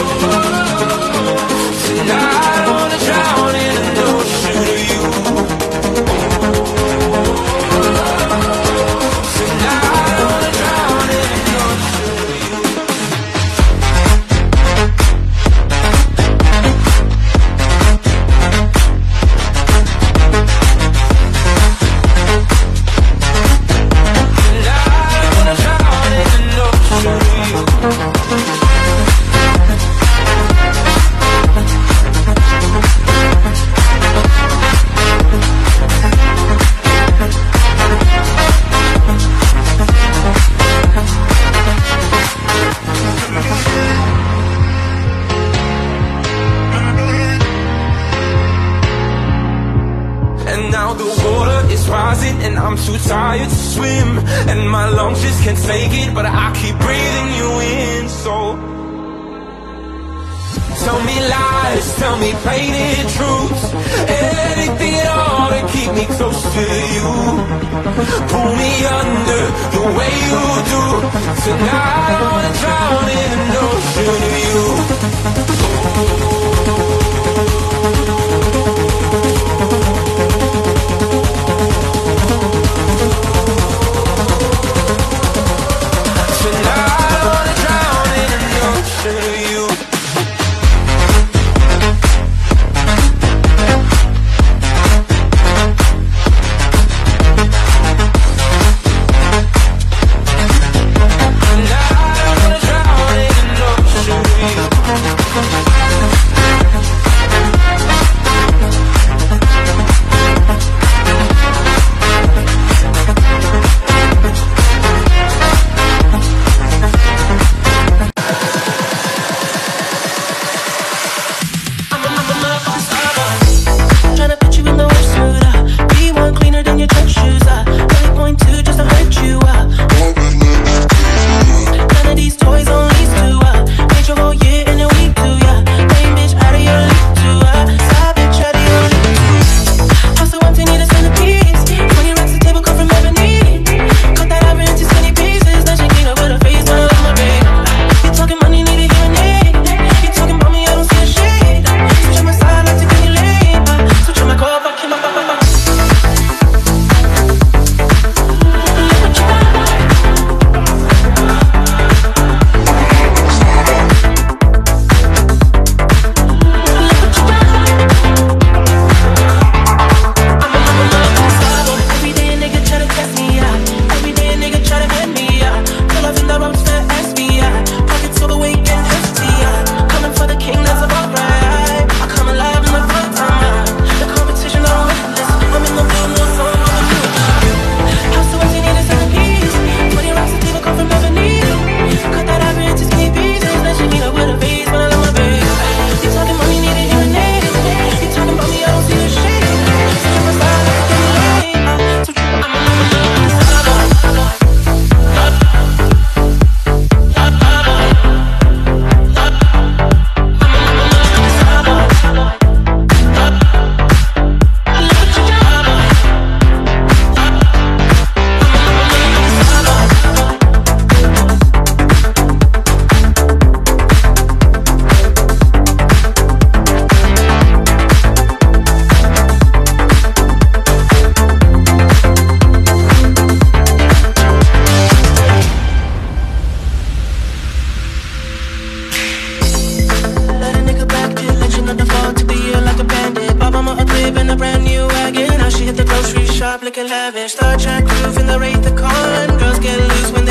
Oh, oh. deposit And I'm too tired to swim. And my lungs just can't take it But I keep breathing you in, so Tell me lies, tell me painted truths. Anything at all to keep me close to you. Pull me under the way you do. Tonight I wanna drown in an ocean. She hit the grocery shop looking lavish. Star Trek roof in the Wraith the Con. Girls get loose when